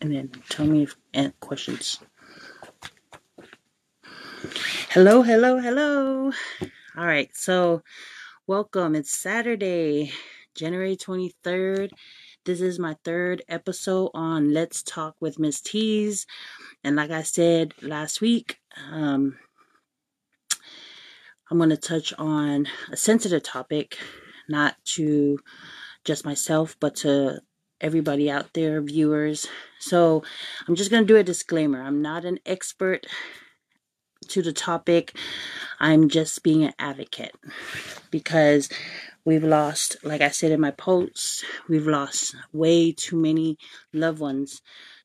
and then tell me if any questions. Hello, hello, hello. All right, so welcome. It's Saturday, January 23rd. This is my third episode on Let's Talk with Miss Tees. And like I said last week, um, I'm going to touch on a sensitive topic, not to just myself, but to everybody out there, viewers. So I'm just going to do a disclaimer. I'm not an expert to the topic. I'm just being an advocate because we've lost, like I said in my posts, we've lost way too many loved ones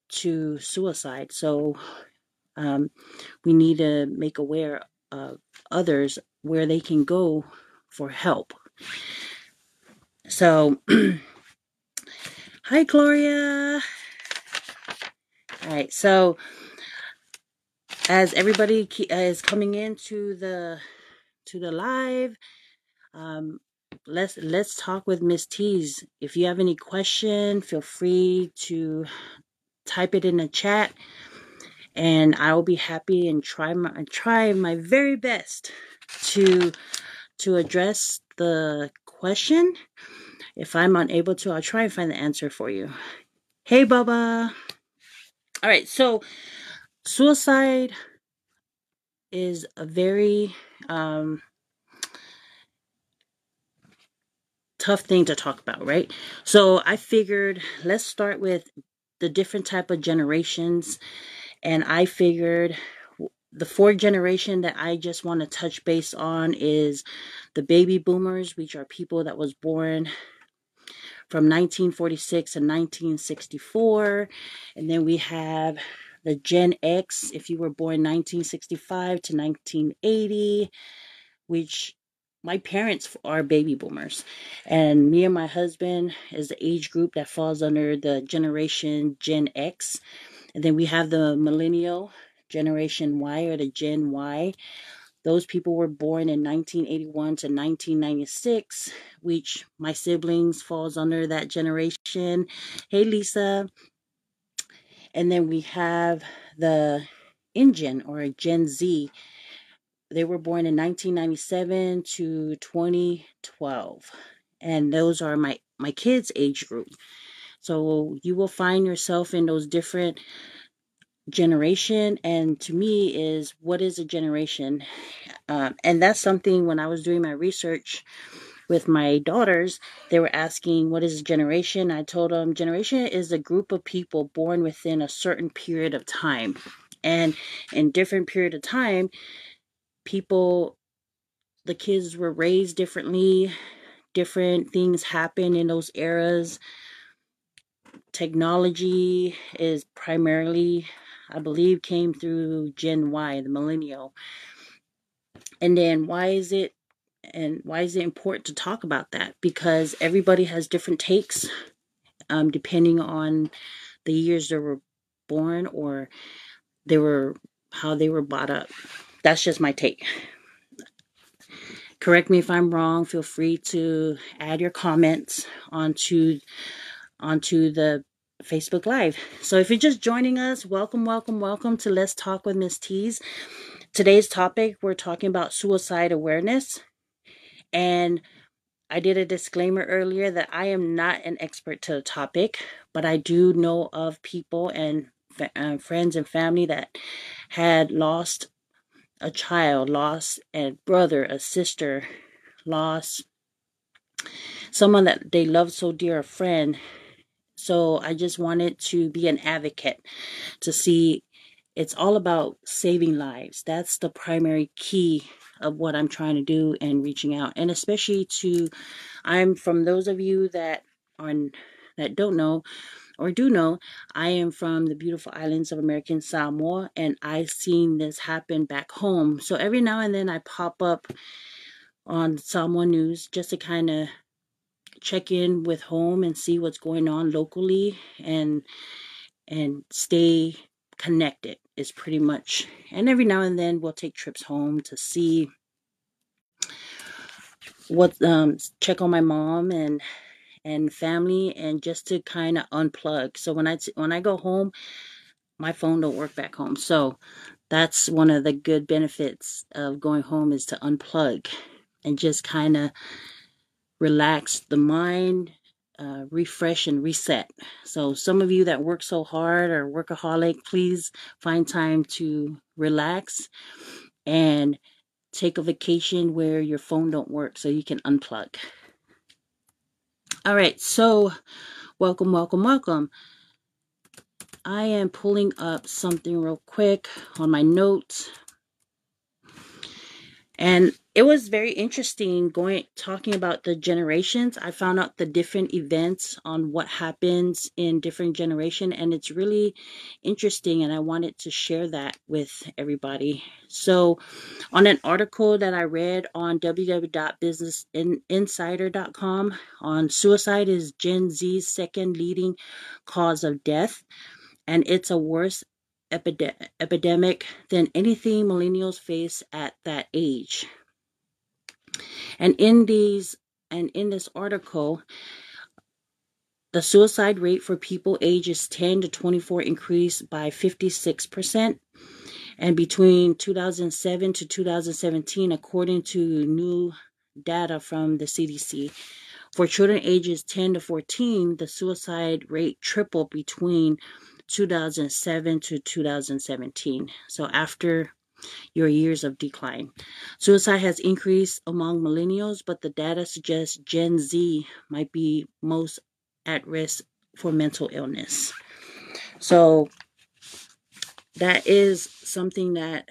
to suicide. So um, we need to make aware of others where they can go for help. So, hi, Gloria. All right, so as everybody is coming into the to the live, um, let's let's talk with Miss Tees. If you have any question, feel free to type it in the chat, and I will be happy and try my try my very best to to address the question. If I'm unable to, I'll try and find the answer for you. Hey, Bubba. All right, so suicide is a very um, tough thing to talk about, right? So I figured let's start with the different type of generations, and I figured the fourth generation that I just want to touch base on is the baby boomers, which are people that was born from 1946 to 1964, and then we have the Gen X, if you were born 1965 to 1980, which my parents are baby boomers. And me and my husband is the age group that falls under the generation Gen X. And then we have the millennial generation Y or the Gen Y. Those people were born in 1981 to 1996, which my siblings falls under that generation. Hey Lisa, and then we have the InGen or Gen Z. They were born in 1997 to 2012. And those are my, my kids' age group. So you will find yourself in those different generation and to me is what is a generation um, and that's something when i was doing my research with my daughters, they were asking, What is a generation? I told them, Generation is a group of people born within a certain period of time. And in different period of time, people, the kids were raised differently, different things happen in those eras. Technology is primarily, I believe, came through Gen Y, the millennial. And then why is it and why is it important to talk about that? Because everybody has different takes um, depending on the years they were born or they were how they were brought up. That's just my take. Correct me if I'm wrong. Feel free to add your comments onto onto the Facebook Live. So if you're just joining us, welcome, welcome, welcome to Let's Talk with Miss Tees. Today's topic, we're talking about suicide awareness. And I did a disclaimer earlier that I am not an expert to the topic, but I do know of people and uh, friends and family that had lost a child, lost a brother, a sister, lost someone that they loved so dear, a friend. So I just wanted to be an advocate to see it's all about saving lives. That's the primary key of what I'm trying to do and reaching out. And especially to, I'm from those of you that are that don't know or do know, I am from the beautiful islands of American Samoa and I've seen this happen back home. So every now and then I pop up on Samoa News just to kind of check in with home and see what's going on locally and and stay connected is pretty much and every now and then we'll take trips home to see what um check on my mom and and family and just to kind of unplug. So when I when I go home, my phone don't work back home. So that's one of the good benefits of going home is to unplug and just kind of relax the mind, uh, refresh and reset. So some of you that work so hard or workaholic, please find time to relax and take a vacation where your phone don't work so you can unplug. All right, so welcome, welcome, welcome. I am pulling up something real quick on my notes. And it was very interesting going talking about the generations. I found out the different events on what happens in different generation and it's really interesting and I wanted to share that with everybody. So on an article that I read on www.businessinsider.com on suicide is Gen Z's second leading cause of death and it's a worse epide- epidemic than anything millennials face at that age. And in these and in this article, the suicide rate for people ages 10 to 24 increased by 56%. And between 2007 to 2017, according to new data from the CDC, for children ages 10 to 14, the suicide rate tripled between 2007 to 2017. So after your years of decline. Suicide has increased among millennials, but the data suggests Gen Z might be most at risk for mental illness. So that is something that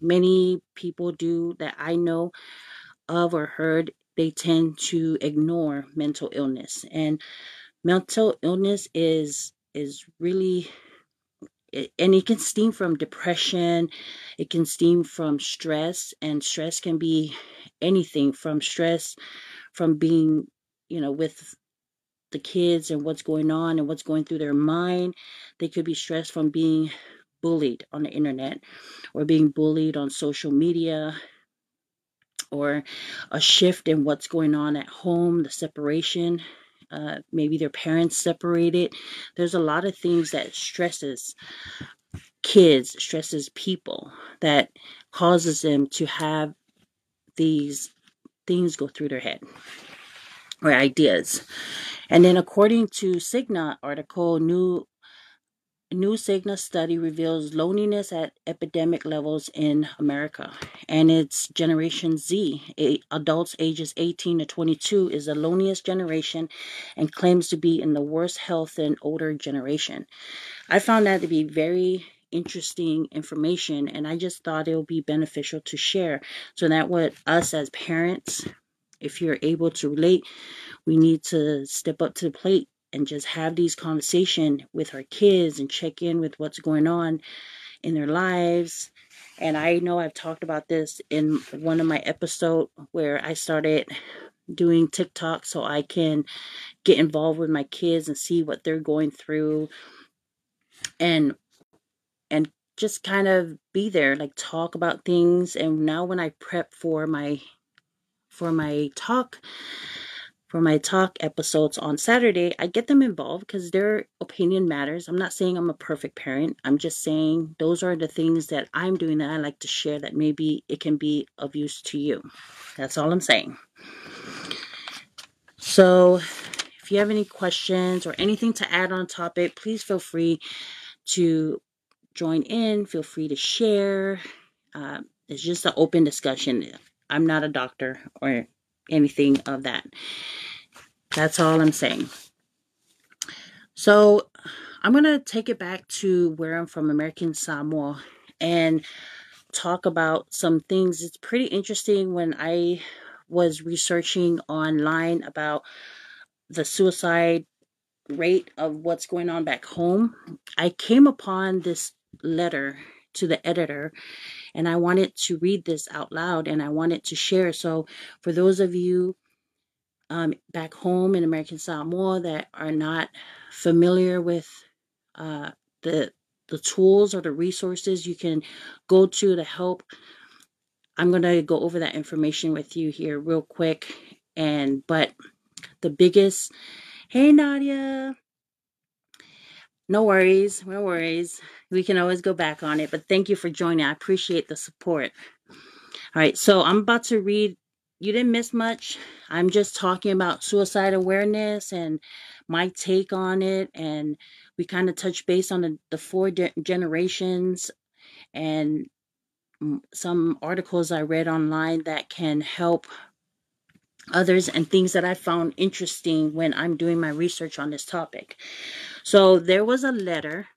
many people do that I know of or heard. They tend to ignore mental illness, and mental illness is is really and it can stem from depression it can stem from stress and stress can be anything from stress from being you know with the kids and what's going on and what's going through their mind. They could be stressed from being bullied on the internet or being bullied on social media or a shift in what's going on at home the separation uh, maybe their parents separated. There's a lot of things that stresses kids, stresses people, that causes them to have these things go through their head or ideas. And then according to Cigna article, new new Cigna study reveals loneliness at epidemic levels in America. And it's Generation Z, adults ages 18 to 22, is the loneliest generation and claims to be in the worst health than older generation. I found that to be very interesting information and I just thought it would be beneficial to share so that what us as parents if you're able to relate we need to step up to the plate and just have these conversation with our kids and check in with what's going on in their lives. And i know i've talked about this in one of my episode where i started doing tiktok so i can get involved with my kids and see what they're going through and and just kind of be there like talk about things. And now when i prep for my for my talk for my talk episodes on Saturday, I get them involved because their opinion matters. I'm not saying I'm a perfect parent. I'm just saying those are the things that I'm doing that I like to share that maybe it can be of use to you. That's all I'm saying. So, if you have any questions or anything to add on topic, please feel free to join in. Feel free to share. Uh, it's just an open discussion. I'm not a doctor or anything of that. That's all I'm saying. So I'm going to take it back to where I'm from, American Samoa, and talk about some things. It's pretty interesting when I was researching online about the suicide rate of what's going on back home. I came upon this letter to the editor and I wanted to read this out loud and I wanted to share. So, for those of you um, back home in American Samoa that are not familiar with uh, the the tools or the resources you can go to to help, I'm going to go over that information with you here real quick. And but the biggest. Hey, Nadia. No worries. No worries. We can always go back on it, but thank you for joining. I appreciate the support. All right, so I'm about to read. You didn't miss much. I'm just talking about suicide awareness and my take on it. And we kind of touch base on the, the four de- generations and some articles I read online that can help others and things that I found interesting when I'm doing my research on this topic. So there was a letter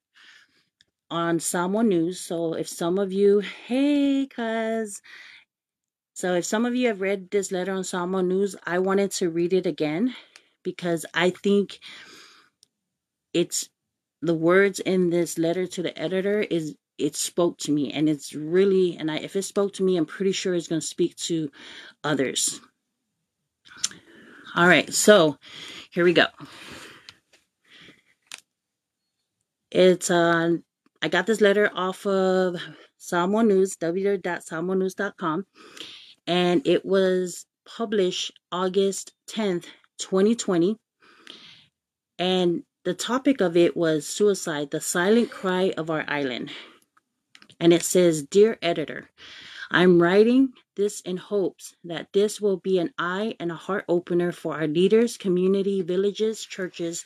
on Samoa News. So if some of you, hey, cuz, so if some of you have read this letter on Samoa News, I wanted to read it again because I think it's the words in this letter to the editor is it spoke to me and it's really and I if it spoke to me, I'm pretty sure it's going to speak to others. All right, so here we go. It's uh I got this letter off of Samoa News, www.samoanews.com, and it was published August 10th, 2020. And the topic of it was suicide, the silent cry of our island. And it says, Dear editor, I'm writing this in hopes that this will be an eye and a heart opener for our leaders, community, villages, churches,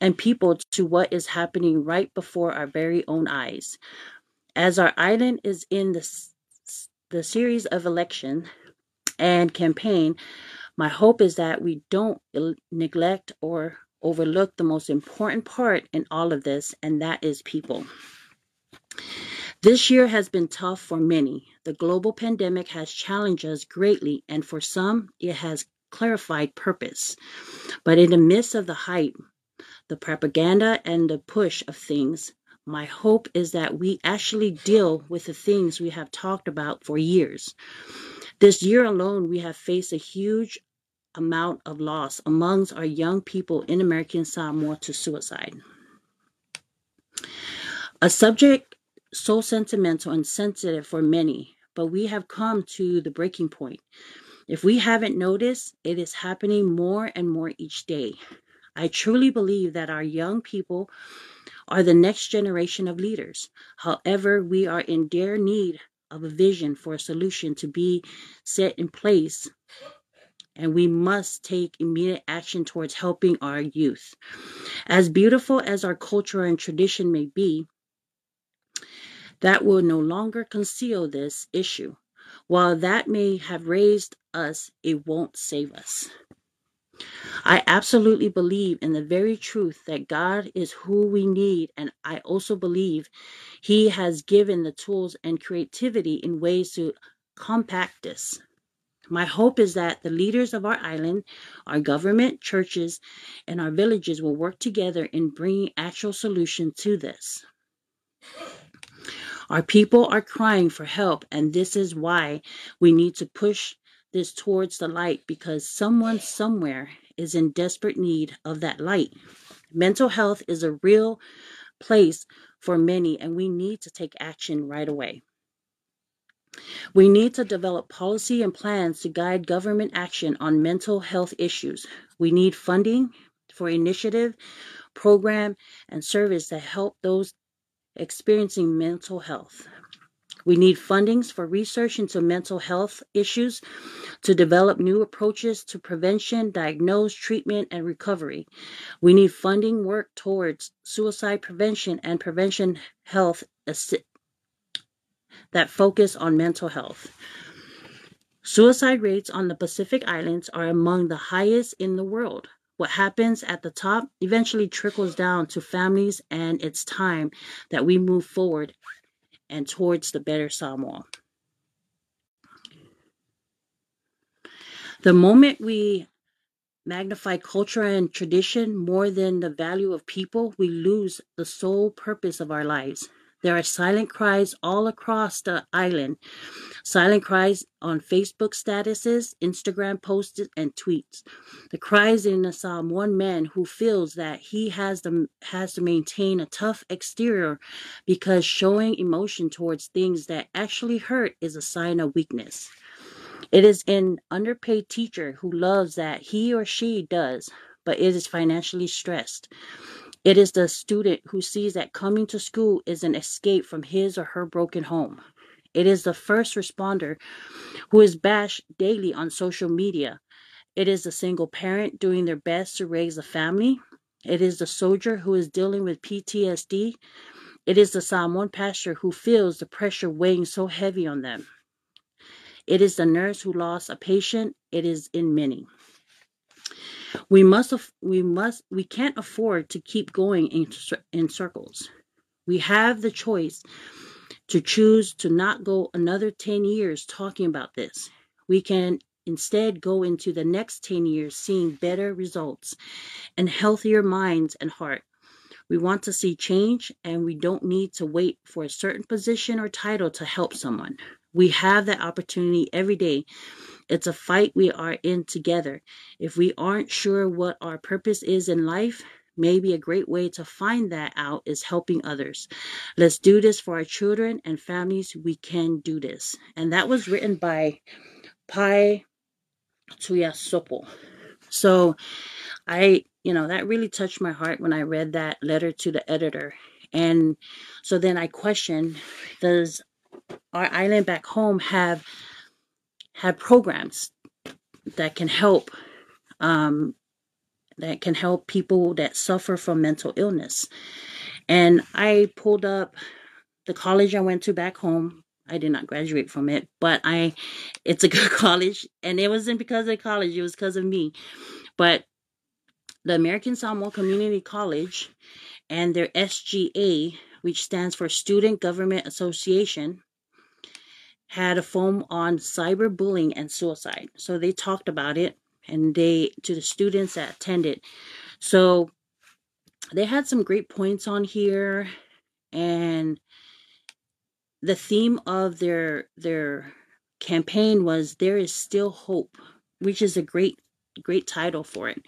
and people to what is happening right before our very own eyes. As our island is in the, the series of election and campaign, my hope is that we don't neglect or overlook the most important part in all of this, and that is people. This year has been tough for many. The global pandemic has challenged us greatly, and for some, it has clarified purpose. But in the midst of the hype, the propaganda and the push of things, my hope is that we actually deal with the things we have talked about for years. This year alone, we have faced a huge amount of loss amongst our young people in American Samoa to suicide. A subject so sentimental and sensitive for many, but we have come to the breaking point. If we haven't noticed, it is happening more and more each day. I truly believe that our young people are the next generation of leaders. However, we are in dire need of a vision for a solution to be set in place, and we must take immediate action towards helping our youth. As beautiful as our culture and tradition may be, that will no longer conceal this issue. While that may have raised us, it won't save us. I absolutely believe in the very truth that God is who we need, and I also believe He has given the tools and creativity in ways to compact this. My hope is that the leaders of our island, our government, churches, and our villages will work together in bringing actual solutions to this. Our people are crying for help, and this is why we need to push this towards the light because someone somewhere is in desperate need of that light. Mental health is a real place for many, and we need to take action right away. We need to develop policy and plans to guide government action on mental health issues. We need funding for initiative, program, and service that help those experiencing mental health. We need fundings for research into mental health issues to develop new approaches to prevention, diagnose, treatment, and recovery. We need funding work towards suicide prevention and prevention health that focus on mental health. Suicide rates on the Pacific Islands are among the highest in the world. What happens at the top eventually trickles down to families, and it's time that we move forward and towards the better Samoa. The moment we magnify culture and tradition more than the value of people, we lose the sole purpose of our lives. There are silent cries all across the island. Silent cries on Facebook statuses, Instagram posts, and tweets. The cries in Samoan man who feels that he has to, has to maintain a tough exterior because showing emotion towards things that actually hurt is a sign of weakness. It is an underpaid teacher who loves that he or she does, but it is financially stressed. It is the student who sees that coming to school is an escape from his or her broken home. It is the first responder who is bashed daily on social media. It is the single parent doing their best to raise a family. It is the soldier who is dealing with PTSD. It is the Samoan pastor who feels the pressure weighing so heavy on them. It is the nurse who lost a patient. It is in many. We must, we must, we can't afford to keep going in, in circles. We have the choice to choose to not go another 10 years talking about this. We can instead go into the next 10 years seeing better results and healthier minds and heart. We want to see change and we don't need to wait for a certain position or title to help someone. We have that opportunity every day. It's a fight we are in together. If we aren't sure what our purpose is in life, maybe a great way to find that out is helping others. Let's do this for our children and families. We can do this. And that was written by Pai Tuiasopo. So I, you know, that really touched my heart when I read that letter to the editor. And so then I questioned, does our island back home have have programs that can help um, that can help people that suffer from mental illness. And I pulled up the college I went to back home. I did not graduate from it, but I it's a good college and it wasn't because of the college, it was because of me. But the American Samoa Community College and their SGA, which stands for Student Government Association, had a forum on cyberbullying and suicide. So they talked about it and they to the students that attended. So they had some great points on here and the theme of their their campaign was there is still hope which is a great great title for it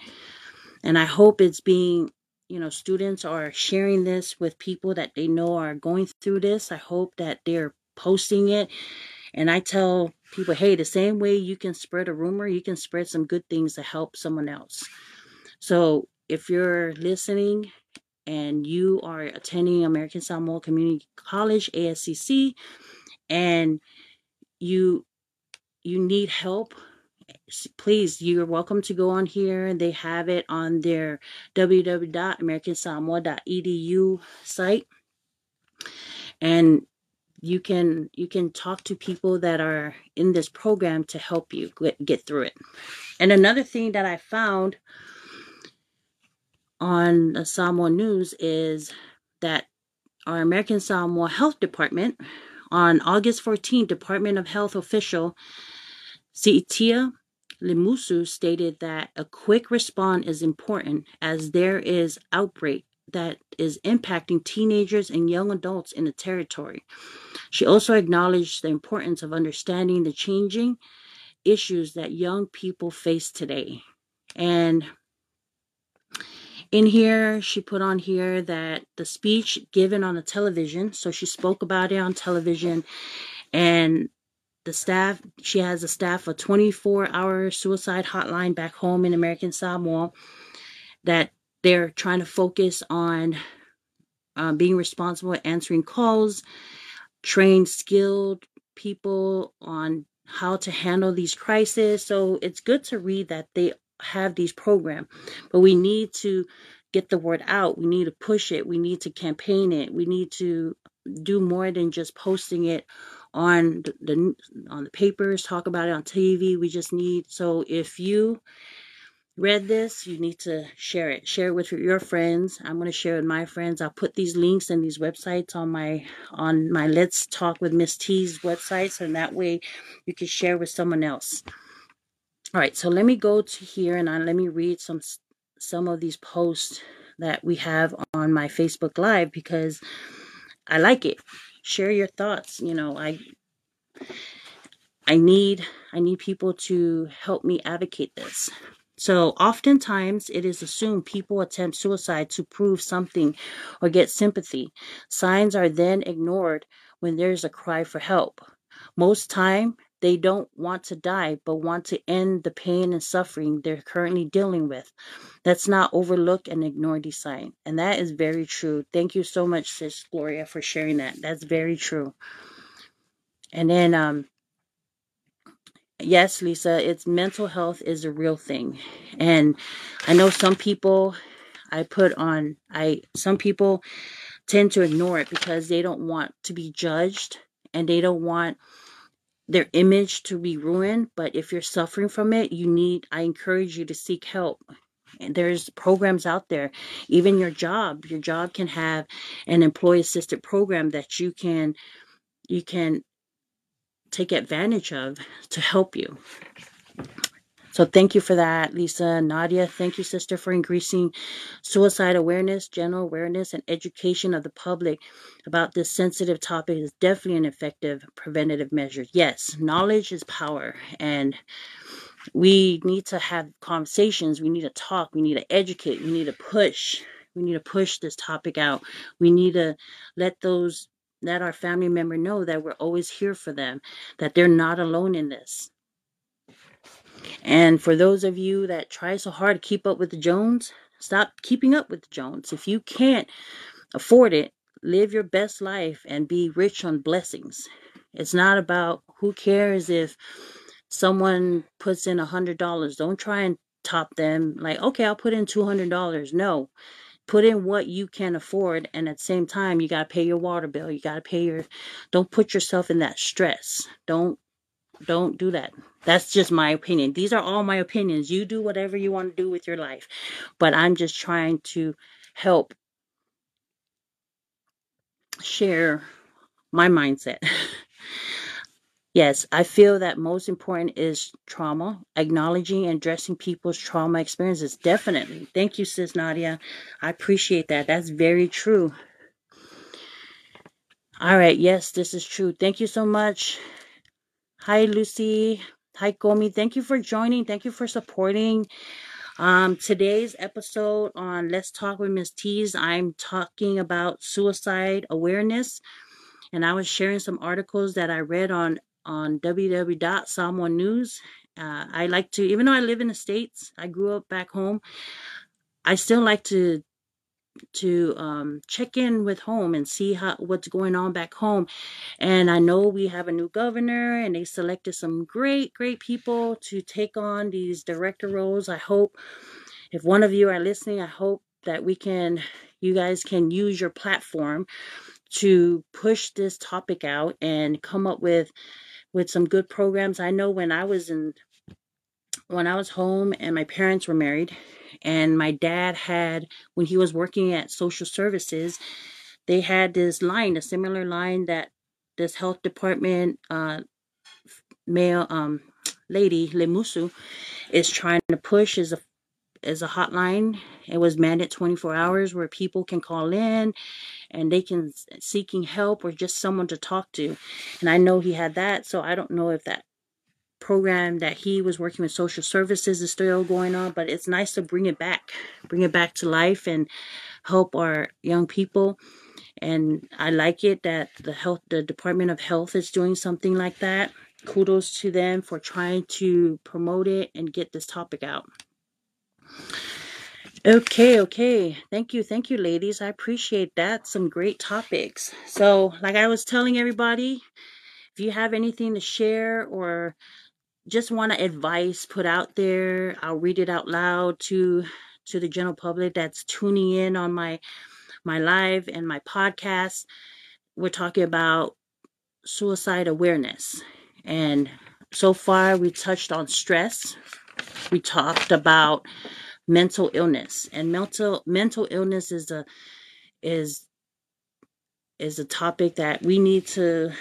and i hope it's being you know students are sharing this with people that they know are going through this i hope that they're posting it and I tell people, hey, the same way you can spread a rumor, you can spread some good things to help someone else. So if you're listening and you are attending American Samoa Community College, ASCC, and you you need help please you're welcome to go on here and they have it on their www.americansamoa.edu site and you can you can talk to people that are in this program to help you get, get through it. And another thing that i found on the samoa news is that our american samoa health department on august 14 department of health official Si'itia Limusu stated that a quick response is important as there is outbreak that is impacting teenagers and young adults in the territory. She also acknowledged the importance of understanding the changing issues that young people face today. And in here, she put on here that the speech given on the television, so she spoke about it on television, and the staff, she has a staff of 24 hour suicide hotline back home in American Samoa that they're trying to focus on uh, being responsible, answering calls, train skilled people on how to handle these crises. So it's good to read that they have these programs, but we need to get the word out. We need to push it. We need to campaign it. We need to do more than just posting it on the on the papers, talk about it on TV. We just need so if you read this, you need to share it. Share it with your friends. I'm going to share it with my friends. I'll put these links and these websites on my on my Let's Talk with Miss T's websites, and that way you can share with someone else. All right, so let me go to here and I, let me read some some of these posts that we have on my Facebook Live because I like it. Share your thoughts. You know, I I need I need people to help me advocate this. So oftentimes it is assumed people attempt suicide to prove something or get sympathy. Signs are then ignored when there is a cry for help. Most time They don't want to die, but want to end the pain and suffering they're currently dealing with. Let's not overlook and ignore these signs. And that is very true. Thank you so much, Sis Gloria, for sharing that. That's very true. And then, um, yes, Lisa, it's mental health is a real thing. And I know some people I put on, I, some people tend to ignore it because they don't want to be judged and they don't want their image to be ruined. But if you're suffering from it, you need, I encourage you to seek help. And there's programs out there. Even your job, your job can have an employee assisted program that you can you can take advantage of to help you. So thank you for that, Lisa. Nadia, thank you, sister, for increasing suicide awareness, general awareness, and education of the public about this sensitive topic is definitely an effective preventative measure. Yes, knowledge is power, and we need to have conversations. We need to talk. We need to educate. We need to push. We need to push this topic out. We need to let those let our family member know that we're always here for them, that they're not alone in this. And for those of you that try so hard to keep up with the Jones, stop keeping up with the Jones. If you can't afford it, live your best life and be rich on blessings. It's not about who cares if someone puts in a hundred dollars. Don't try and top them like, okay, I'll put in two hundred dollars. No. Put in what you can afford and at the same time you gotta pay your water bill. You gotta pay your don't put yourself in that stress. Don't don't do that. That's just my opinion. These are all my opinions. You do whatever you want to do with your life. But I'm just trying to help share my mindset. yes, I feel that most important is trauma, acknowledging and addressing people's trauma experiences. Definitely. Thank you, Sis Nadia. I appreciate that. That's very true. All right. Yes, this is true. Thank you so much. Hi, Lucy. Hi, Gomi. Thank you for joining. Thank you for supporting. Um, today's episode on Let's Talk with Miss Tees, I'm talking about suicide awareness, and I was sharing some articles that I read on on www.Samoa News. Uh, I like to, even though I live in the states, I grew up back home. I still like to to um, check in with home and see how what's going on back home. And I know we have a new governor, and they selected some great, great people to take on these director roles. I hope if one of you are listening, I hope that we can, you guys can use your platform to push this topic out and come up with with some good programs. I know when I was in when I was home and my parents were married and my dad had when he was working at social services they had this line a similar line that this health department uh male um lady lemusu is trying to push is a is a hotline it was mandated 24 hours where people can call in and they can seeking help or just someone to talk to and i know he had that so i don't know if that program that he was working with social services is still going on, but it's nice to bring it back, bring it back to life and help our young people. And I like it that the health, the Department of Health is doing something like that. Kudos to them for trying to promote it and get this topic out. Okay, okay. Thank you. Thank you, ladies. I appreciate that. Some great topics. So, like I was telling everybody, if you have anything to share or just want to advice put out there. I'll read it out loud to to the general public that's tuning in on my my live and my podcast. We're talking about suicide awareness. And so far we touched on stress. We talked about mental illness. And mental mental illness is a is is a topic that we need to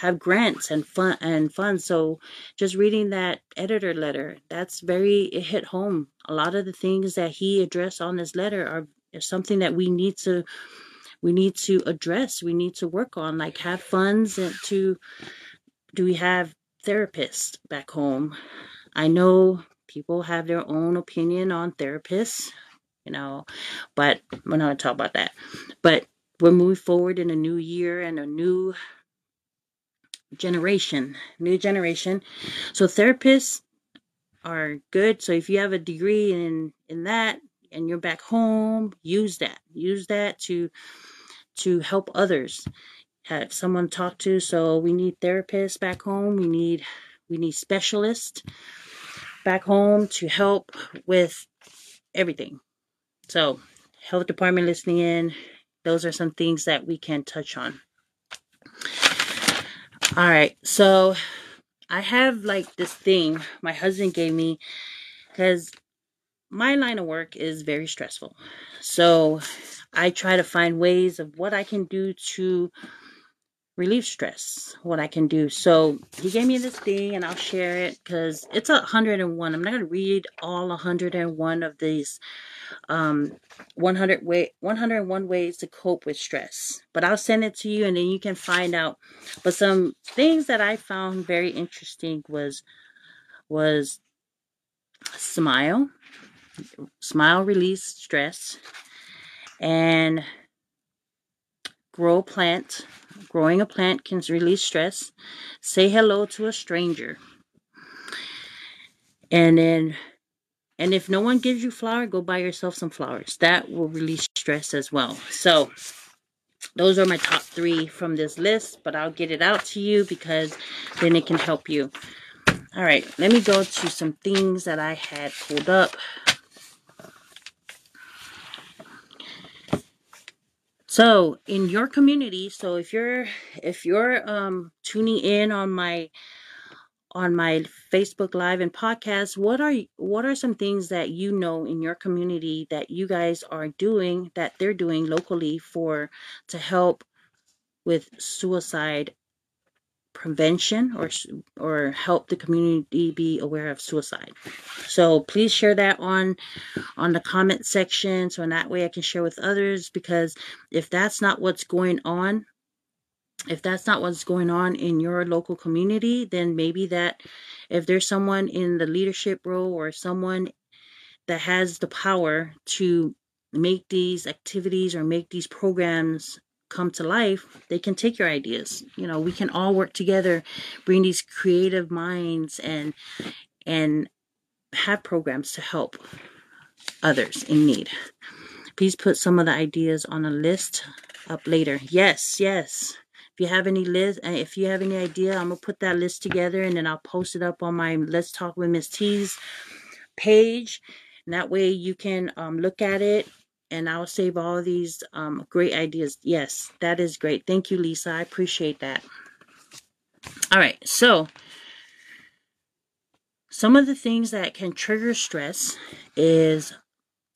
have grants and fun and funds. So just reading that editor letter, that's very it hit home. A lot of the things that he addressed on this letter are something that we need to we need to address. We need to work on, like have funds and to do we have therapists back home? I know people have their own opinion on therapists, you know, but we're not gonna talk about that. But we're moving forward in a new year and a new generation, new generation. So therapists are good. So if you have a degree in in that and you're back home, use that. Use that to to help others. Have someone to talk to. So we need therapists back home. We need we need specialists back home to help with everything. So, health department listening in, those are some things that we can touch on. All right, so I have like this thing my husband gave me because my line of work is very stressful. So I try to find ways of what I can do to relieve stress, what I can do. So he gave me this thing and I'll share it because it's a 101. I'm not going to read all 101 of these um 100 way 101 ways to cope with stress but i'll send it to you and then you can find out but some things that i found very interesting was was smile smile release stress and grow plant growing a plant can release stress say hello to a stranger and then and if no one gives you flower, go buy yourself some flowers. That will release stress as well. So those are my top three from this list, but I'll get it out to you because then it can help you. All right, let me go to some things that I had pulled up. So in your community, so if you're if you're um tuning in on my on my Facebook live and podcast what are what are some things that you know in your community that you guys are doing that they're doing locally for to help with suicide prevention or or help the community be aware of suicide. So please share that on on the comment section so in that way I can share with others because if that's not what's going on if that's not what's going on in your local community, then maybe that if there's someone in the leadership role or someone that has the power to make these activities or make these programs come to life, they can take your ideas. You know, we can all work together, bring these creative minds and and have programs to help others in need. Please put some of the ideas on a list up later. Yes, yes. If you have any list, uh, if you have any idea, I'm gonna put that list together and then I'll post it up on my Let's Talk with Miss T's page. And that way you can um, look at it and I'll save all these um, great ideas. Yes, that is great. Thank you, Lisa. I appreciate that. All right, so some of the things that can trigger stress is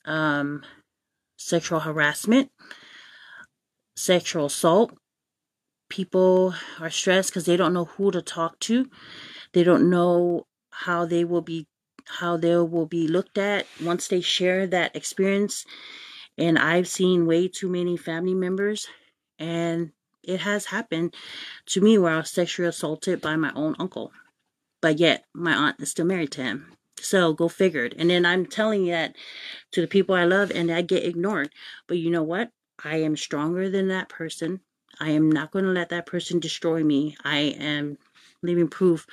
um, sexual harassment, sexual assault, people are stressed because they don't know who to talk to. They don't know how they will be how they will be looked at once they share that experience. And I've seen way too many family members and it has happened to me where I was sexually assaulted by my own uncle. But yet my aunt is still married to him. So go figured. And then I'm telling that to the people I love and I get ignored. But you know what? I am stronger than that person. I am not going to let that person destroy me. I am living proof,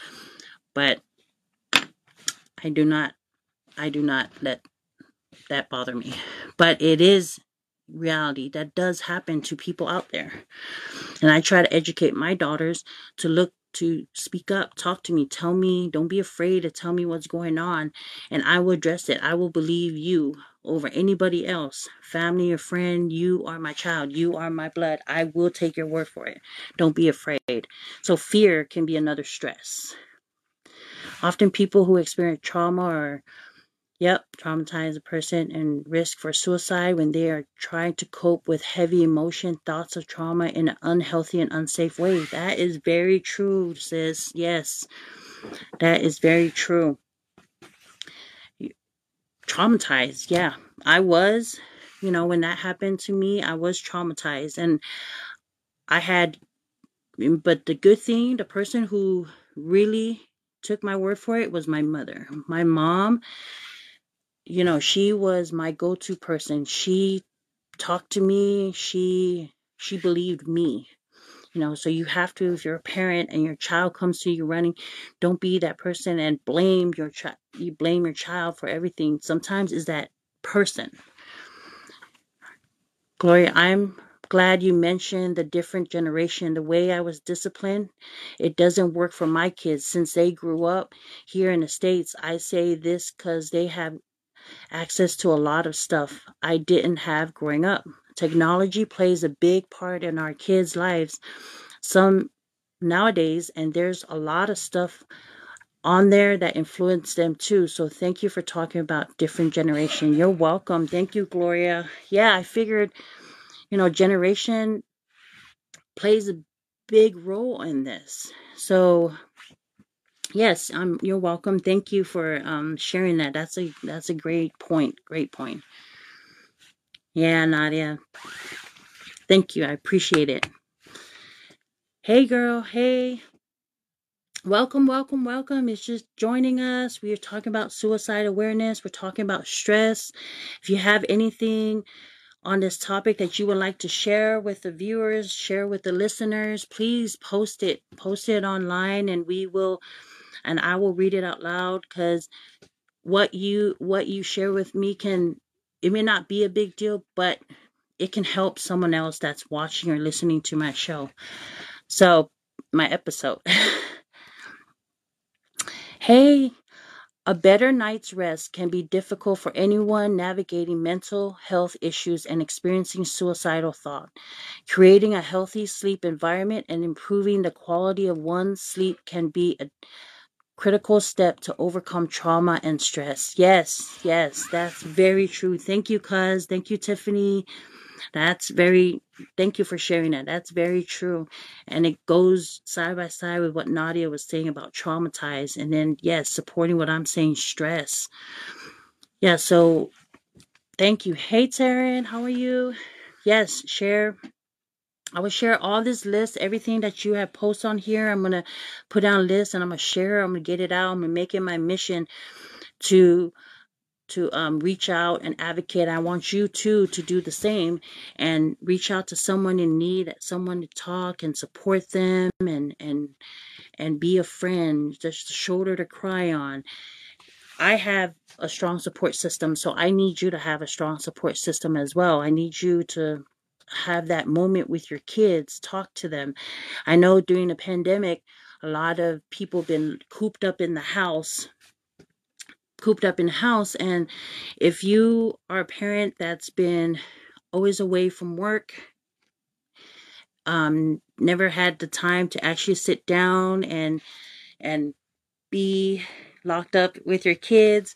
but I do not, I do not let that bother me. But it is reality that does happen to people out there. And I try to educate my daughters to look to speak up, talk to me, tell me, don't be afraid to tell me what's going on, and I will address it. I will believe you over anybody else, family or friend. You are my child. You are my blood. I will take your word for it. Don't be afraid. So, fear can be another stress. Often, people who experience trauma or Yep, traumatize a person and risk for suicide when they are trying to cope with heavy emotion, thoughts of trauma in an unhealthy and unsafe way. That is very true, sis. Yes, that is very true. Traumatized, yeah. I was, you know, when that happened to me, I was traumatized. And I had, mm, but the good thing, the person who really took my word for it was my mother. My mom you know, she was my go-to person. She talked to me. She she believed me. You know, so you have to, if you're a parent and your child comes to you running, don't be that person and blame your child. You blame your child for everything. Sometimes is that person. Gloria, I'm glad you mentioned the different generation. The way I was disciplined, it doesn't work for my kids since they grew up here in the States. I say this because they have access to a lot of stuff I didn't have growing up. Technology plays a big part in our kids' lives. Some nowadays, and there's a lot of stuff on there that influence them too. So thank you for talking about different generation. You're welcome. Thank you, Gloria. Yeah, I figured, you know, generation plays a big role in this. So yes, um, you're welcome. Thank you for um sharing that. That's a that's a great point. Great point. Yeah, Nadia. Thank you. I appreciate it. Hey, girl. Hey. Welcome, welcome, welcome. It's just joining us. We are talking about suicide awareness. We're talking about stress. If you have anything on this topic that you would like to share with the viewers, share with the listeners, please post it. Post it online and we will and I will read it out loud cuz what you what you share with me can it may not be a big deal, but it can help someone else that's watching or listening to my show. So, my episode. hey, a better night's rest can be difficult for anyone navigating mental health issues and experiencing suicidal thought. Creating a healthy sleep environment and improving the quality of one's sleep can be a critical step to overcome trauma and stress. Yes, yes, that's very true. Thank you, cuz. Thank you, Tiffany. That's very, thank you for sharing that. That's very true. And it goes side by side with what Nadia was saying about traumatized. And then, yes, supporting what I'm saying, stress. Yeah, so thank you. Hey, Taryn, how are you? Yes, share I will share all this list, everything that you have posted on here. I'm gonna put down a list and I'm gonna share. I'm gonna get it out. I'm gonna make it my mission to to um, reach out and advocate. I want you too to do the same and reach out to someone in need, someone to talk and support them and and and be a friend, just a shoulder to cry on. I have a strong support system, so I need you to have a strong support system as well. I need you to have that moment with your kids, talk to them. I know during the pandemic, a lot of people been cooped up in the house cooped up in house and if you are a parent that's been always away from work um never had the time to actually sit down and and be locked up with your kids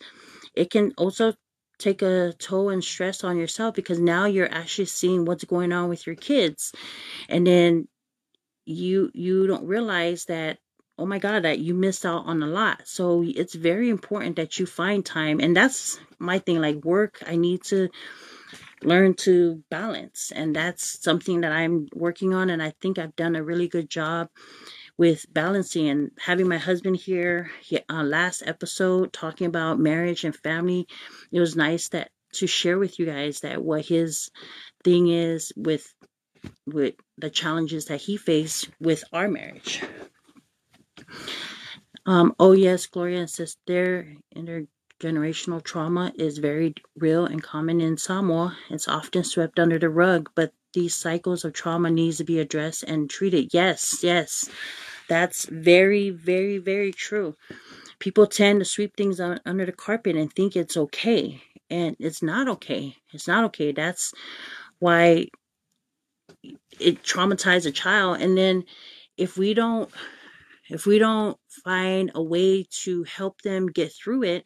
it can also take a toll and stress on yourself because now you're actually seeing what's going on with your kids. And then you you don't realize that oh my god that you missed out on a lot. So it's very important that you find time. And that's my thing like work i need to learn to balance. And that's something that i'm working on. And i think i've done a really good job with balancing and having my husband here he, uh, last episode talking about marriage and family it was nice that to share with you guys that what his thing is with with the challenges that he faced with our marriage. Um oh yes gloria says their intergenerational trauma is very real and common in samoa. It's often swept under the rug but these cycles of trauma needs to be addressed and treated yes yes that's very, very, very true. People tend to sweep things under the carpet and think it's okay. And it's not okay. It's not okay. That's why it traumatized a child. And then if we don't if we don't find a way to help them get through it,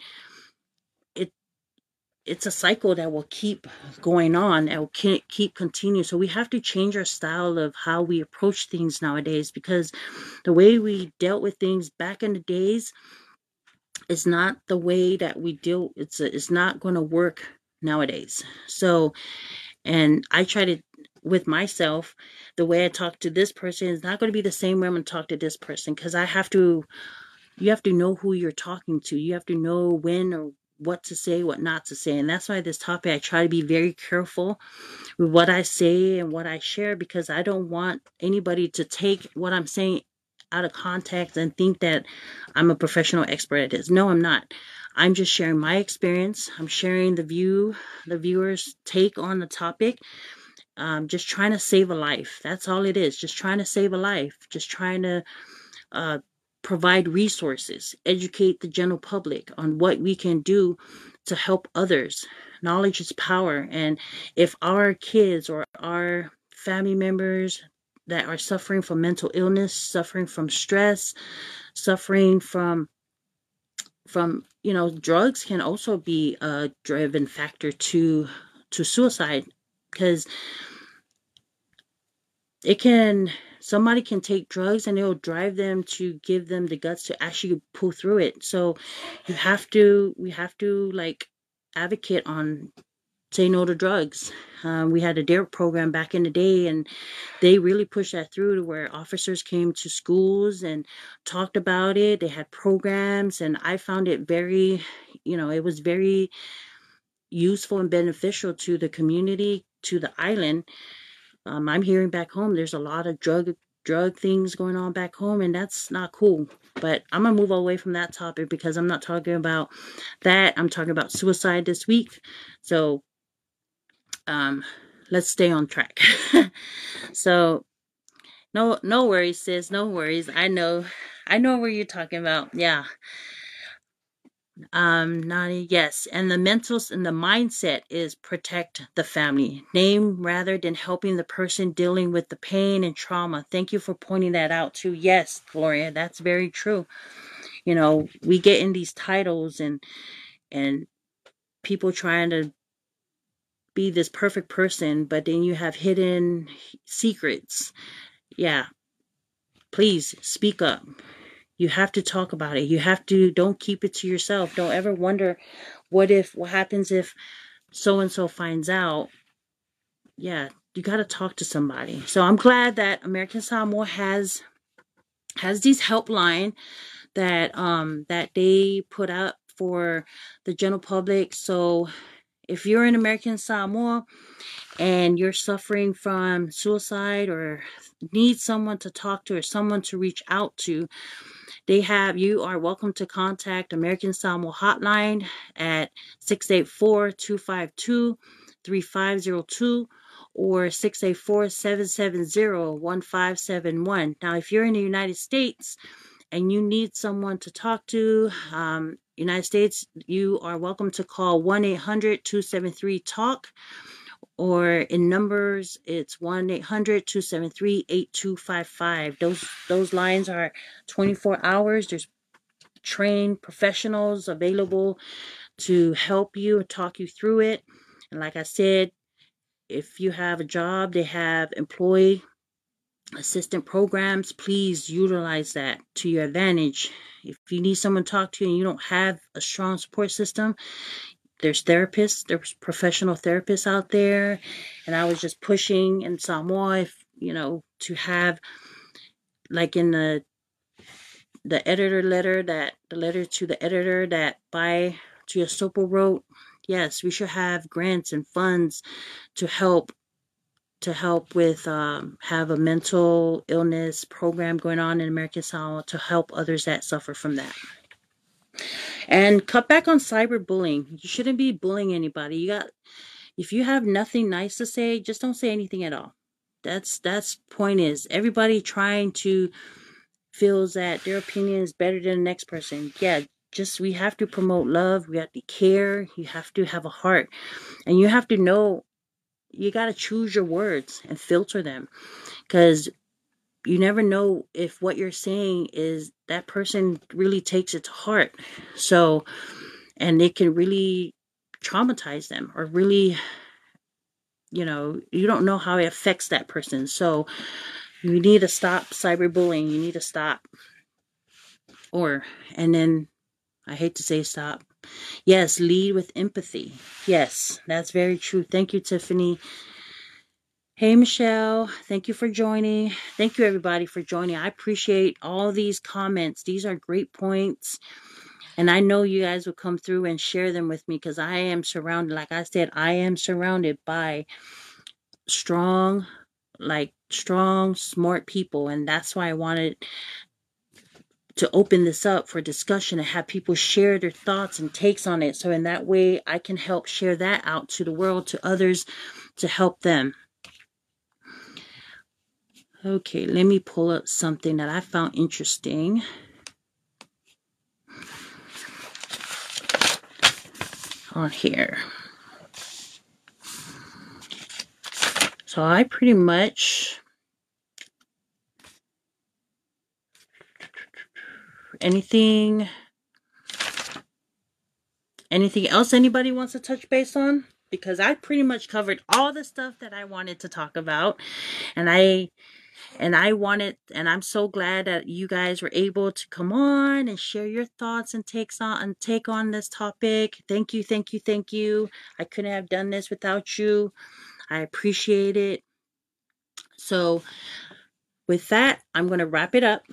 it's a cycle that will keep going on and will keep continue so we have to change our style of how we approach things nowadays because the way we dealt with things back in the days is not the way that we deal it's a, it's not going to work nowadays. So and i try to with myself the way i talk to this person is not going to be the same way i'm going to talk to this person because i have to you have to know who you're talking to. You have to know when or what to say, what not to say. And that's why this topic, I try to be very careful with what I say and what I share because I don't want anybody to take what I'm saying out of context and think that I'm a professional expert at this. No, I'm not. I'm just sharing my experience. I'm sharing the view, the viewers' take on the topic. Um, just trying to save a life. That's all it is. Just trying to save a life. Just trying to uh, provide resources, educate the general public on what we can do to help others. Knowledge is power. And if our kids or our family members that are suffering from mental illness, suffering from stress, suffering from from you know drugs can also be a driven factor to to suicide because it can somebody can take drugs and it'll drive them to give them the guts to actually pull through it. So you have to we have to like advocate on say no to drugs. Um, we had a DARE program back in the day and they really pushed that through to where officers came to schools and talked about it. They had programs and i found it very you know it was very useful and beneficial to the community to the island um, I'm hearing back home there's a lot of drug drug things going on back home, and that's not cool. But I'm gonna move away from that topic because I'm not talking about that. I'm talking about suicide this week. So, um, let's stay on track. so, no, no worries, sis. No worries. I know, I know where you're talking about. Yeah, um, Nani, yes. And the mental and the mindset is protect the family name rather than helping the person dealing with the pain and trauma. Thank you for pointing that out too. Yes, Gloria, that's very true. You know, we get in these titles and and people trying to be this perfect person, but then you have hidden secrets. Yeah. Please speak up you have to talk about it. You have to, don't keep it to yourself. Don't ever wonder what if, what happens if so and so finds out. Yeah, you got to talk to somebody. So I'm glad that American Samoa has has these helpline that um that they put up for the general public. So if you're in American Samoa and you're suffering from suicide or need someone to talk to or someone to reach out to, they have, you are welcome to contact American Samoa Hotline at 684-252-3502 or 684-770-1571. Now, if you're in the United States and you need someone to talk to, um, United States, you are welcome to call 1-800-273-TALK or in numbers it's 1-800-273-8255 those those lines are 24 hours. There's trained professionals available to help you and talk you through it. And like i said if you have a job they have employee assistant programs. Please utilize that to your advantage. If you need someone to talk to and you don't have a strong support system there's therapists, there's professional therapists out there, and I was just pushing in Samoa, if, you know, to have like in the the editor letter that the letter to the editor that by Tuiasosopo wrote, yes, we should have grants and funds to help to help with um, have a mental illness program going on in American Samoa to help others that suffer from that. And cut back on cyberbullying. You shouldn't be bullying anybody. You got if you have nothing nice to say, just don't say anything at all. That's that's point is everybody trying to feels that their opinion is better than the next person. Yeah, just we have to promote love, we have to care, you have to have a heart. And you have to know you got to choose your words and filter them cuz you never know if what you're saying is that person really takes it to heart. So, and it can really traumatize them or really, you know, you don't know how it affects that person. So, you need to stop cyberbullying. You need to stop. Or, and then I hate to say stop. Yes, lead with empathy. Yes, that's very true. Thank you, Tiffany. Hey, Michelle. Thank you for joining. Thank you, everybody, for joining. I appreciate all these comments. These are great points. And I know you guys will come through and share them with me because I am surrounded, like I said, I am surrounded by strong, like strong, smart people. And that's why I wanted to open this up for discussion and have people share their thoughts and takes on it. So in that way, I can help share that out to the world, to others, to help them. Okay, let me pull up something that I found interesting. On here. So I pretty much anything anything else anybody wants to touch base on because i pretty much covered all the stuff that i wanted to talk about and i and i wanted and i'm so glad that you guys were able to come on and share your thoughts and takes on and take on this topic. Thank you thank you thank you. I couldn't have done this without you. I appreciate it. So with that i'm going to wrap it up.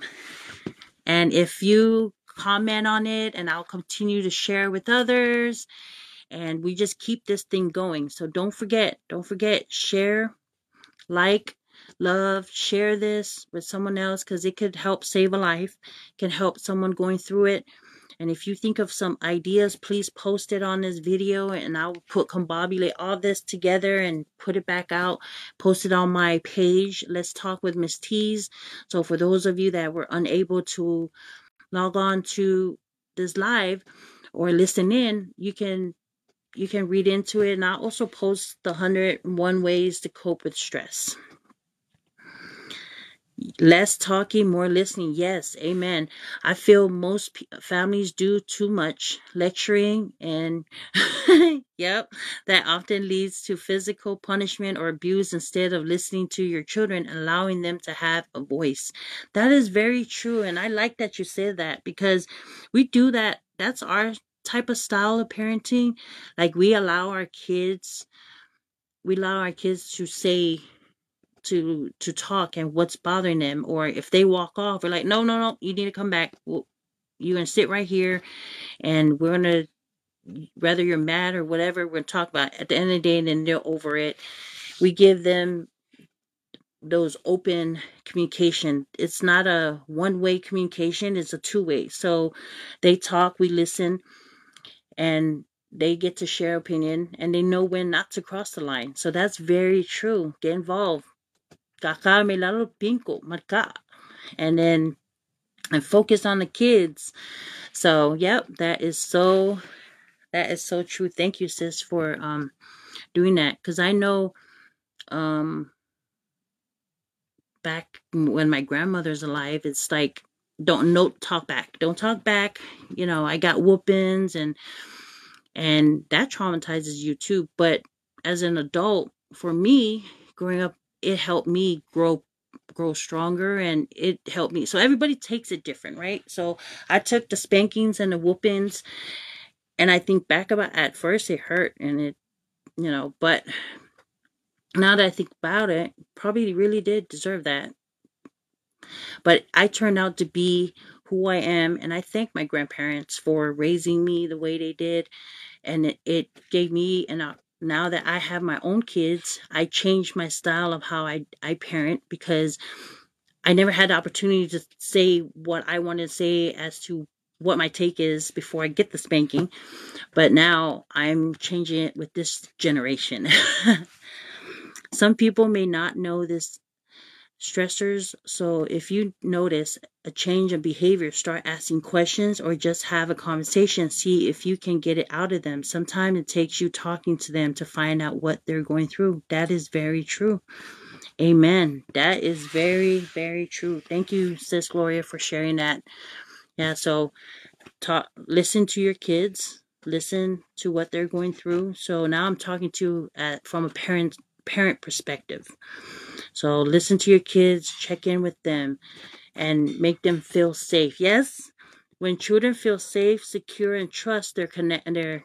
And if you comment on it, and I'll continue to share with others, and we just keep this thing going. So don't forget, don't forget, share, like, love, share this with someone else because it could help save a life, can help someone going through it. And if you think of some ideas, please post it on this video and I'll put combobulate all this together and put it back out. Post it on my page. Let's talk with Miss Tees. So for those of you that were unable to log on to this live or listen in, you can you can read into it and I'll also post the 101 ways to cope with stress. Less talking, more listening. Yes, amen. I feel most families do too much lecturing, and yep, that often leads to physical punishment or abuse instead of listening to your children, allowing them to have a voice. That is very true, and I like that you said that because we do that. That's our type of style of parenting. Like we allow our kids, we allow our kids to say to to talk and what's bothering them or if they walk off we're like no no no you need to come back. Well, you're gonna sit right here and we're gonna whether you're mad or whatever we're gonna talk about at the end of the day and then they're over it. We give them those open communication. It's not a one way communication it's a two way so they talk we listen and they get to share opinion and they know when not to cross the line. So that's very true. Get involved Kakame lalo pinko, marka. And then and focus on the kids. So, yep, that is so that is so true. Thank you, sis, for um doing that. Cause I know um back when my grandmother's alive, it's like don't no talk back. Don't talk back. You know, I got whoopings and and that traumatizes you too. But as an adult, for me, growing up it helped me grow grow stronger and it helped me so everybody takes it different right? So i took the spankings and the whoopings and i think back about at first it hurt and it you know but now that i think about it probably really did deserve that. But i turned out to be who i am and i thank my grandparents for raising me the way they did and it, it gave me an now that I have my own kids, I changed my style of how I, I parent because I never had the opportunity to say what I want to say as to what my take is before I get the spanking. But now I'm changing it with this generation. Some people may not know this stressors. So if you notice a change in behavior, start asking questions or just have a conversation. See if you can get it out of them. Sometimes it takes you talking to them to find out what they're going through. That is very true. Amen. That is very, very true. Thank you, Sis Gloria, for sharing that. Yeah, so talk listen to your kids, listen to what they're going through. So now I'm talking to from a parent parent perspective. So listen to your kids, check in with them, and make them feel safe. Yes, when children feel safe, secure, and trust their connect their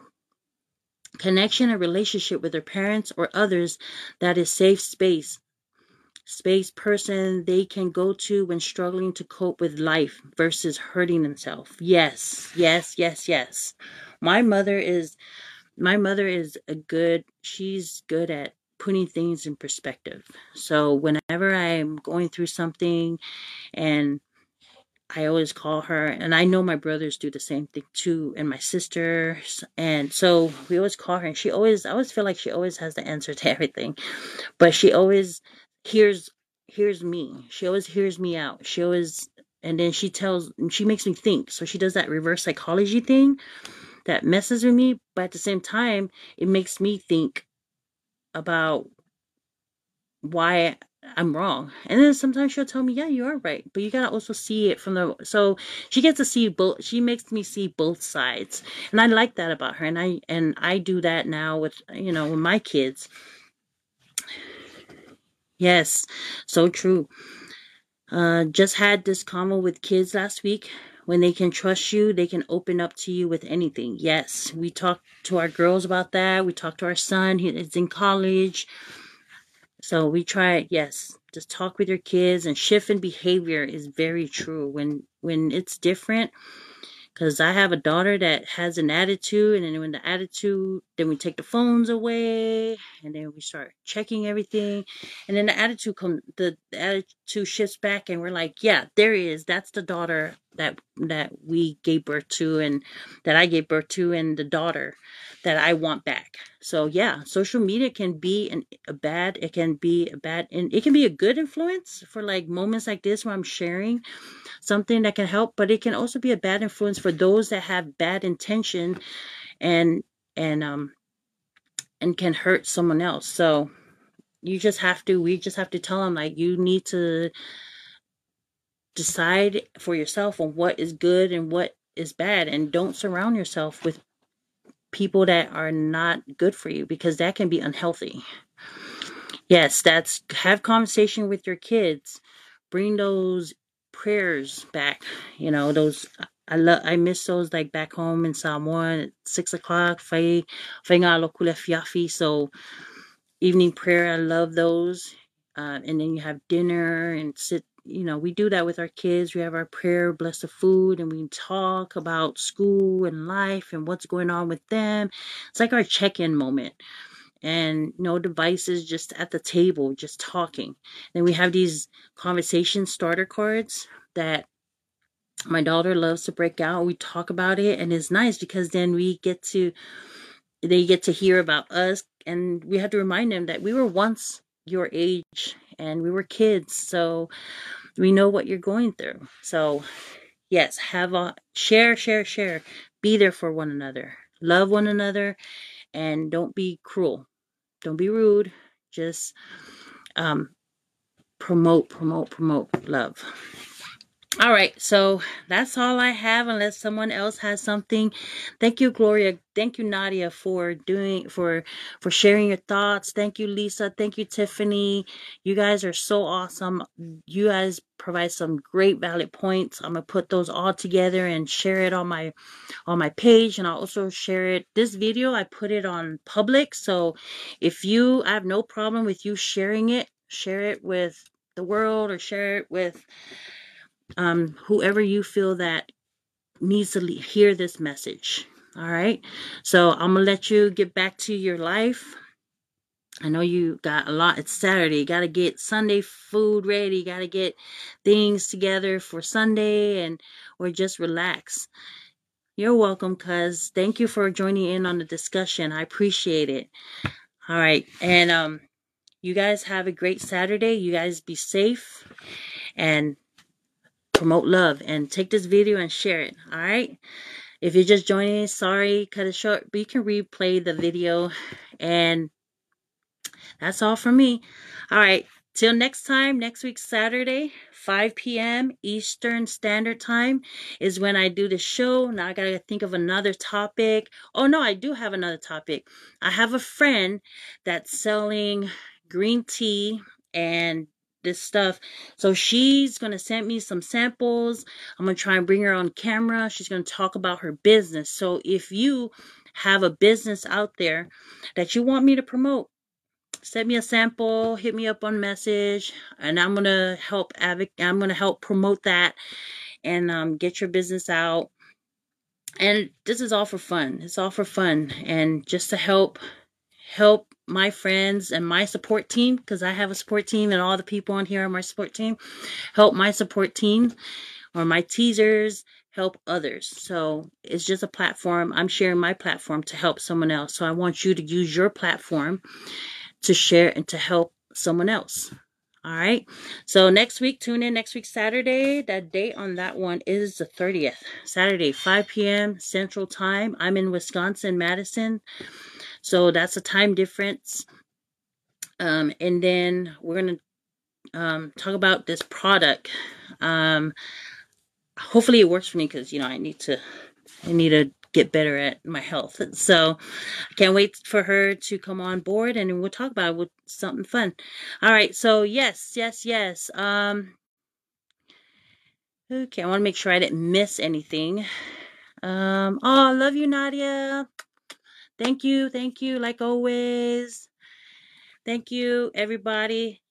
connection and relationship with their parents or others, that is safe space. space person they can go to when struggling to cope with life versus hurting themselves. Yes, yes, yes, yes. My mother is my mother is a good she's good at putting things in perspective. So whenever I'm going through something and I always call her, and I know my brothers do the same thing too, and my sisters. And so we always call her, and she always, I always feel like she always has the answer to everything, but she always hears hears me. She always hears me out. She always, and then she tells, she makes me think. So she does that reverse psychology thing that messes with me, but at the same time, it makes me think about why I'm wrong. And then sometimes she'll tell me, yeah, you are right. But you gotta also see it from the so she gets to see both she makes me see both sides. And I like that about her. And I and I do that now with you know with my kids. Yes, so true. Uh just had this convo with kids last week. When they can trust you, they can open up to you with anything. Yes, we talk to our girls about that. We talk to our son. He is in college so we try, yes, just talk with your kids and shift in behavior is very true. When when it's different, because I have a daughter that has an attitude, and then when the attitude, then we take the phones away, and then we start checking everything, and then the attitude come, the, the attitude shifts back, and we're like, yeah, there is. That's the daughter that that we gave birth to, and that I gave birth to, and the daughter that I want back. So yeah, social media can be an, a bad, it can be a bad, and it can be a good influence for like moments like this where I'm sharing something that can help, but it can also be a bad influence for those that have bad intention and and um and can hurt someone else. So you just have to we just have to tell them like you need to decide for yourself on what is good and what is bad and don't surround yourself with people that are not good for you because that can be unhealthy. Yes, that's have conversation with your kids. Bring those prayers back. You know, those I love I miss those like back home in Samoa at six o'clock. fiafi. So evening prayer, I love those. Uh, and then you have dinner and sit you know we do that with our kids we have our prayer bless the food and we talk about school and life and what's going on with them. It's like our check-in moment and no devices just at the table just talking. Then we have these conversation starter cards that my daughter loves to break out we talk about it and it's nice because then we get to they get to hear about us and we have to remind them that we were once your age and we were kids so we know what you're going through so yes have a share share share be there for one another love one another and don't be cruel. Don't be rude. Just um, promote, promote, promote love. All right, so that's all I have unless someone else has something. Thank you, Gloria. Thank you, Nadia, for doing for for sharing your thoughts. Thank you, Lisa. Thank you, Tiffany. You guys are so awesome. You guys provide some great valid points. I'm gonna put those all together and share it on my on my page, and I'll also share it. This video I put it on public, so if you I have no problem with you sharing it, share it with the world or share it with um, whoever you feel that needs to hear this message. All right. So I'm going to let you get back to your life. I know you got a lot. It's Saturday. You got to get Sunday food ready. Got to get things together for Sunday and or just relax. You're welcome, cuz. Thank you for joining in on the discussion. I appreciate it. All right. And um you guys have a great Saturday. You guys be safe and promote love and take this video and share it all right? If you're just joining sorry cut it short but you can replay the video. And that's all from me. All right till next time next week saturday 5 p.m eastern standard time is when i do the show. Now i gotta think of another topic. Oh no i do have another topic. I have a friend that's selling green tea and this stuff. So she's going to send me some samples. I'm going to try and bring her on camera. She's going to talk about her business. So if you have a business out there that you want me to promote, send me a sample, hit me up on message, and I'm gonna help advocate. I'm gonna help promote that and um, get your business out. And this is all for fun. It's all for fun and just to help help my friends and my support team because I have a support team and all the people on here are my support team. Help my support team or my teasers help others. So it's just a platform. I'm sharing my platform to help someone else. So I want you to use your platform to share and to help someone else. All right. So next week, tune in next week, Saturday. That date on that one is the 30th. Saturday, 5 p.m. Central Time. I'm in Wisconsin, Madison. So that's a time difference. Um, and then we're going to um, talk about this product. Um, hopefully it works for me because, you know, I need to, I need to get better at my health. So I can't wait for her to come on board and we'll talk about it with something fun. All right. So yes, yes, yes. Um, okay. I want to make sure I didn't miss anything. Um, oh, I love you, Nadia. Thank you. Thank you. Like always. Thank you, everybody.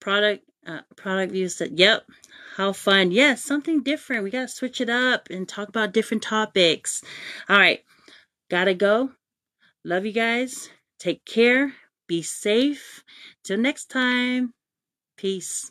Product, uh, product views said, yep. How fun. Yes, something different. We got to switch it up and talk about different topics. All right. Gotta go. Love you guys. Take care. Be safe. Till next time. Peace.